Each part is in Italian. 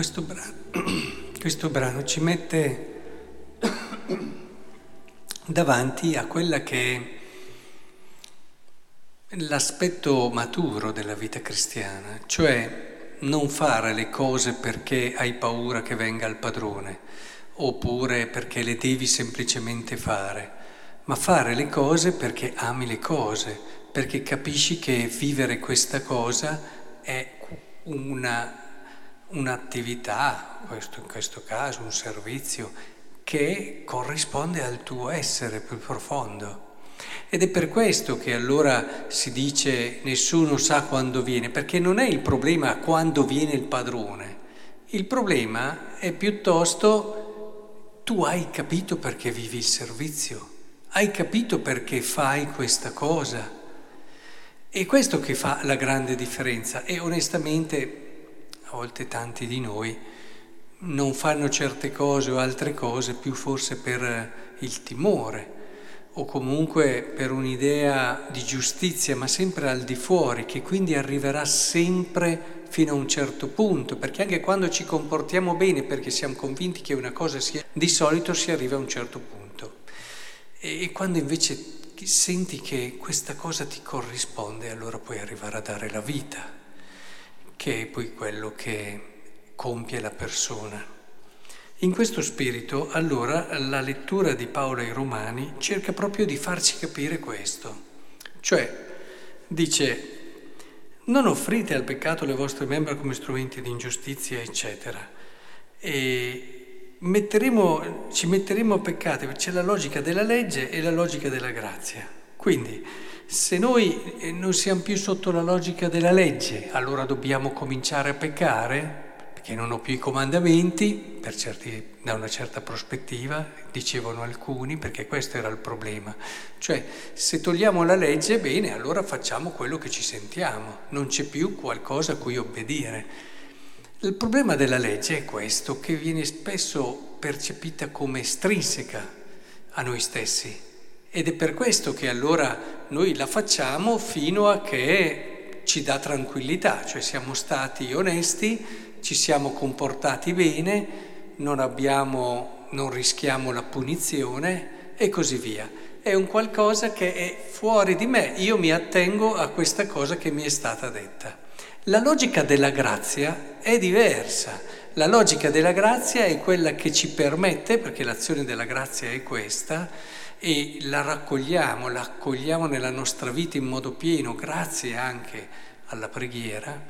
questo brano, questo brano ci mette davanti a quella che è l'aspetto maturo della vita cristiana, cioè non fare le cose perché hai paura che venga il padrone, oppure perché le devi semplicemente fare, ma fare le cose perché ami le cose, perché capisci che vivere questa cosa è una un'attività, questo in questo caso un servizio, che corrisponde al tuo essere più profondo. Ed è per questo che allora si dice nessuno sa quando viene, perché non è il problema quando viene il padrone, il problema è piuttosto tu hai capito perché vivi il servizio, hai capito perché fai questa cosa. E questo che fa la grande differenza e onestamente a volte tanti di noi non fanno certe cose o altre cose più forse per il timore o comunque per un'idea di giustizia, ma sempre al di fuori, che quindi arriverà sempre fino a un certo punto, perché anche quando ci comportiamo bene perché siamo convinti che una cosa sia, di solito si arriva a un certo punto. E quando invece senti che questa cosa ti corrisponde, allora puoi arrivare a dare la vita che è poi quello che compie la persona. In questo spirito, allora, la lettura di Paolo ai Romani cerca proprio di farci capire questo. Cioè, dice, non offrite al peccato le vostre membra come strumenti di ingiustizia, eccetera. E metteremo, ci metteremo a peccare, c'è la logica della legge e la logica della grazia. Quindi, se noi eh, non siamo più sotto la logica della legge, allora dobbiamo cominciare a peccare, perché non ho più i comandamenti, certi, da una certa prospettiva, dicevano alcuni, perché questo era il problema. Cioè, se togliamo la legge, bene, allora facciamo quello che ci sentiamo, non c'è più qualcosa a cui obbedire. Il problema della legge è questo, che viene spesso percepita come estrinseca a noi stessi ed è per questo che allora noi la facciamo fino a che ci dà tranquillità, cioè siamo stati onesti, ci siamo comportati bene, non, abbiamo, non rischiamo la punizione e così via. È un qualcosa che è fuori di me, io mi attengo a questa cosa che mi è stata detta. La logica della grazia è diversa. La logica della grazia è quella che ci permette, perché l'azione della grazia è questa, e la raccogliamo, la accogliamo nella nostra vita in modo pieno, grazie anche alla preghiera,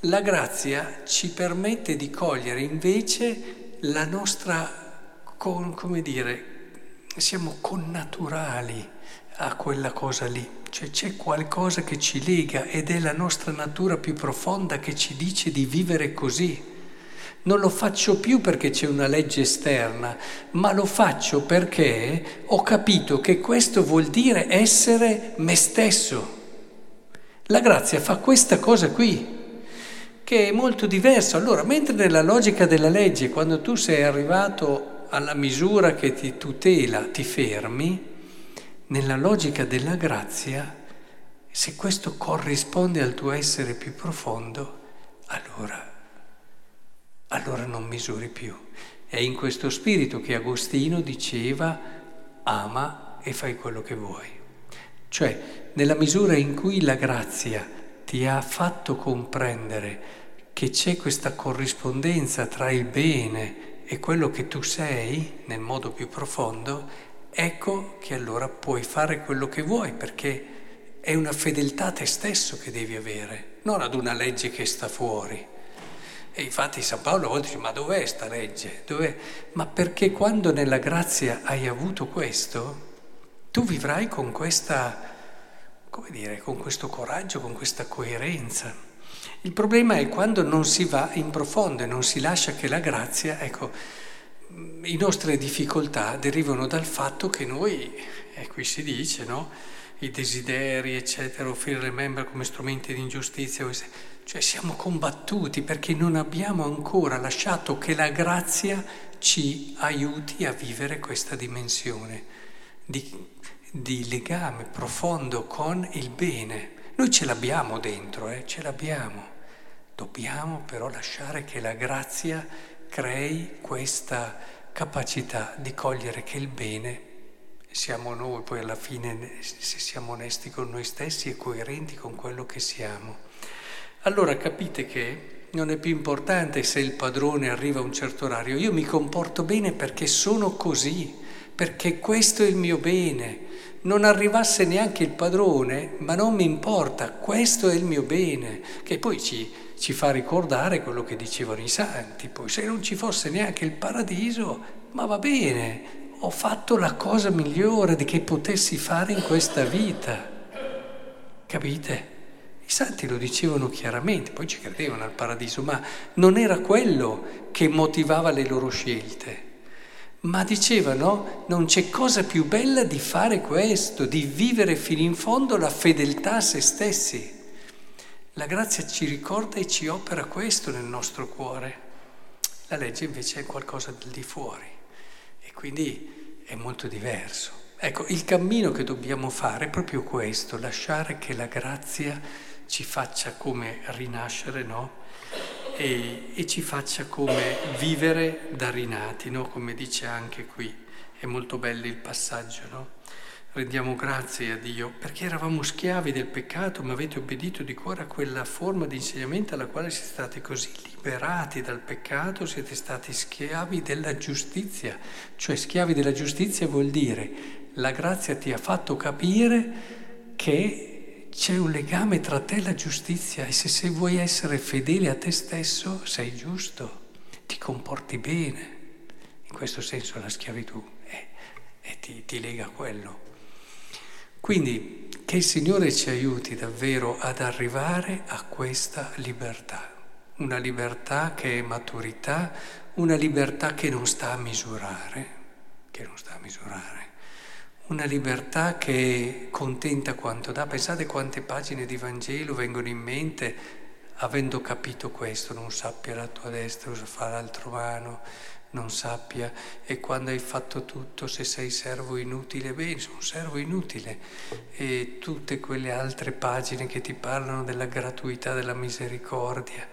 la grazia ci permette di cogliere invece la nostra, con, come dire, siamo connaturali a quella cosa lì, cioè c'è qualcosa che ci lega ed è la nostra natura più profonda che ci dice di vivere così. Non lo faccio più perché c'è una legge esterna, ma lo faccio perché ho capito che questo vuol dire essere me stesso. La grazia fa questa cosa qui, che è molto diverso. Allora, mentre nella logica della legge, quando tu sei arrivato alla misura che ti tutela, ti fermi, nella logica della grazia, se questo corrisponde al tuo essere più profondo, allora allora non misuri più. È in questo spirito che Agostino diceva ama e fai quello che vuoi. Cioè, nella misura in cui la grazia ti ha fatto comprendere che c'è questa corrispondenza tra il bene e quello che tu sei nel modo più profondo, ecco che allora puoi fare quello che vuoi perché è una fedeltà a te stesso che devi avere, non ad una legge che sta fuori. E infatti San Paolo a volte dice, ma dov'è sta legge? Dov'è? Ma perché quando nella grazia hai avuto questo, tu vivrai con questa, come dire, con questo coraggio, con questa coerenza. Il problema è quando non si va in profondo e non si lascia che la grazia, ecco, le nostre difficoltà derivano dal fatto che noi, e qui si dice, no? I desideri, eccetera, offrire le membra come strumenti di ingiustizia, cioè siamo combattuti perché non abbiamo ancora lasciato che la grazia ci aiuti a vivere questa dimensione di, di legame profondo con il bene. Noi ce l'abbiamo dentro, eh? ce l'abbiamo. Dobbiamo però lasciare che la grazia crei questa capacità di cogliere che il bene siamo noi, poi alla fine se siamo onesti con noi stessi e coerenti con quello che siamo. Allora capite che non è più importante se il padrone arriva a un certo orario, io mi comporto bene perché sono così, perché questo è il mio bene. Non arrivasse neanche il padrone, ma non mi importa, questo è il mio bene, che poi ci, ci fa ricordare quello che dicevano i santi, poi se non ci fosse neanche il paradiso, ma va bene, ho fatto la cosa migliore che potessi fare in questa vita. Capite? I santi lo dicevano chiaramente, poi ci credevano al paradiso, ma non era quello che motivava le loro scelte. Ma dicevano non c'è cosa più bella di fare questo, di vivere fino in fondo la fedeltà a se stessi. La grazia ci ricorda e ci opera questo nel nostro cuore. La legge invece è qualcosa del di fuori quindi è molto diverso. Ecco, il cammino che dobbiamo fare è proprio questo, lasciare che la grazia ci faccia come rinascere, no? E, e ci faccia come vivere da rinati, no? Come dice anche qui. È molto bello il passaggio, no? Rendiamo grazie a Dio perché eravamo schiavi del peccato, ma avete obbedito di cuore a quella forma di insegnamento alla quale siete stati così liberati dal peccato, siete stati schiavi della giustizia. Cioè schiavi della giustizia vuol dire la grazia ti ha fatto capire che c'è un legame tra te e la giustizia e se, se vuoi essere fedele a te stesso sei giusto, ti comporti bene. In questo senso la schiavitù è, è ti, ti lega a quello. Quindi che il Signore ci aiuti davvero ad arrivare a questa libertà, una libertà che è maturità, una libertà che non sta a misurare, che non sta a misurare, una libertà che contenta quanto dà. Pensate quante pagine di Vangelo vengono in mente avendo capito questo, non sappia la tua destra cosa fa l'altro mano, non sappia. E quando hai fatto tutto se sei servo inutile, bene, sono servo inutile. E tutte quelle altre pagine che ti parlano della gratuità, della misericordia.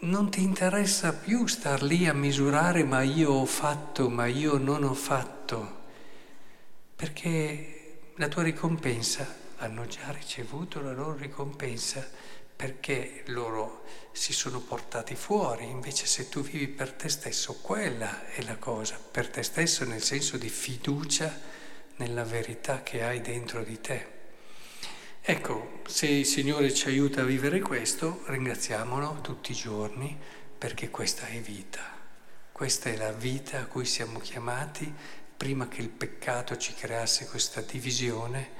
Non ti interessa più star lì a misurare ma io ho fatto, ma io non ho fatto, perché la tua ricompensa, hanno già ricevuto la loro ricompensa perché loro si sono portati fuori, invece se tu vivi per te stesso, quella è la cosa, per te stesso nel senso di fiducia nella verità che hai dentro di te. Ecco, se il Signore ci aiuta a vivere questo, ringraziamolo tutti i giorni perché questa è vita. Questa è la vita a cui siamo chiamati prima che il peccato ci creasse questa divisione.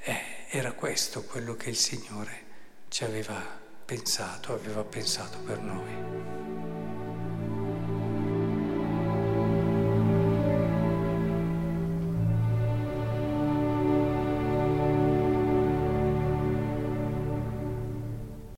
Eh, era questo quello che il Signore ci aveva pensato, aveva pensato per noi.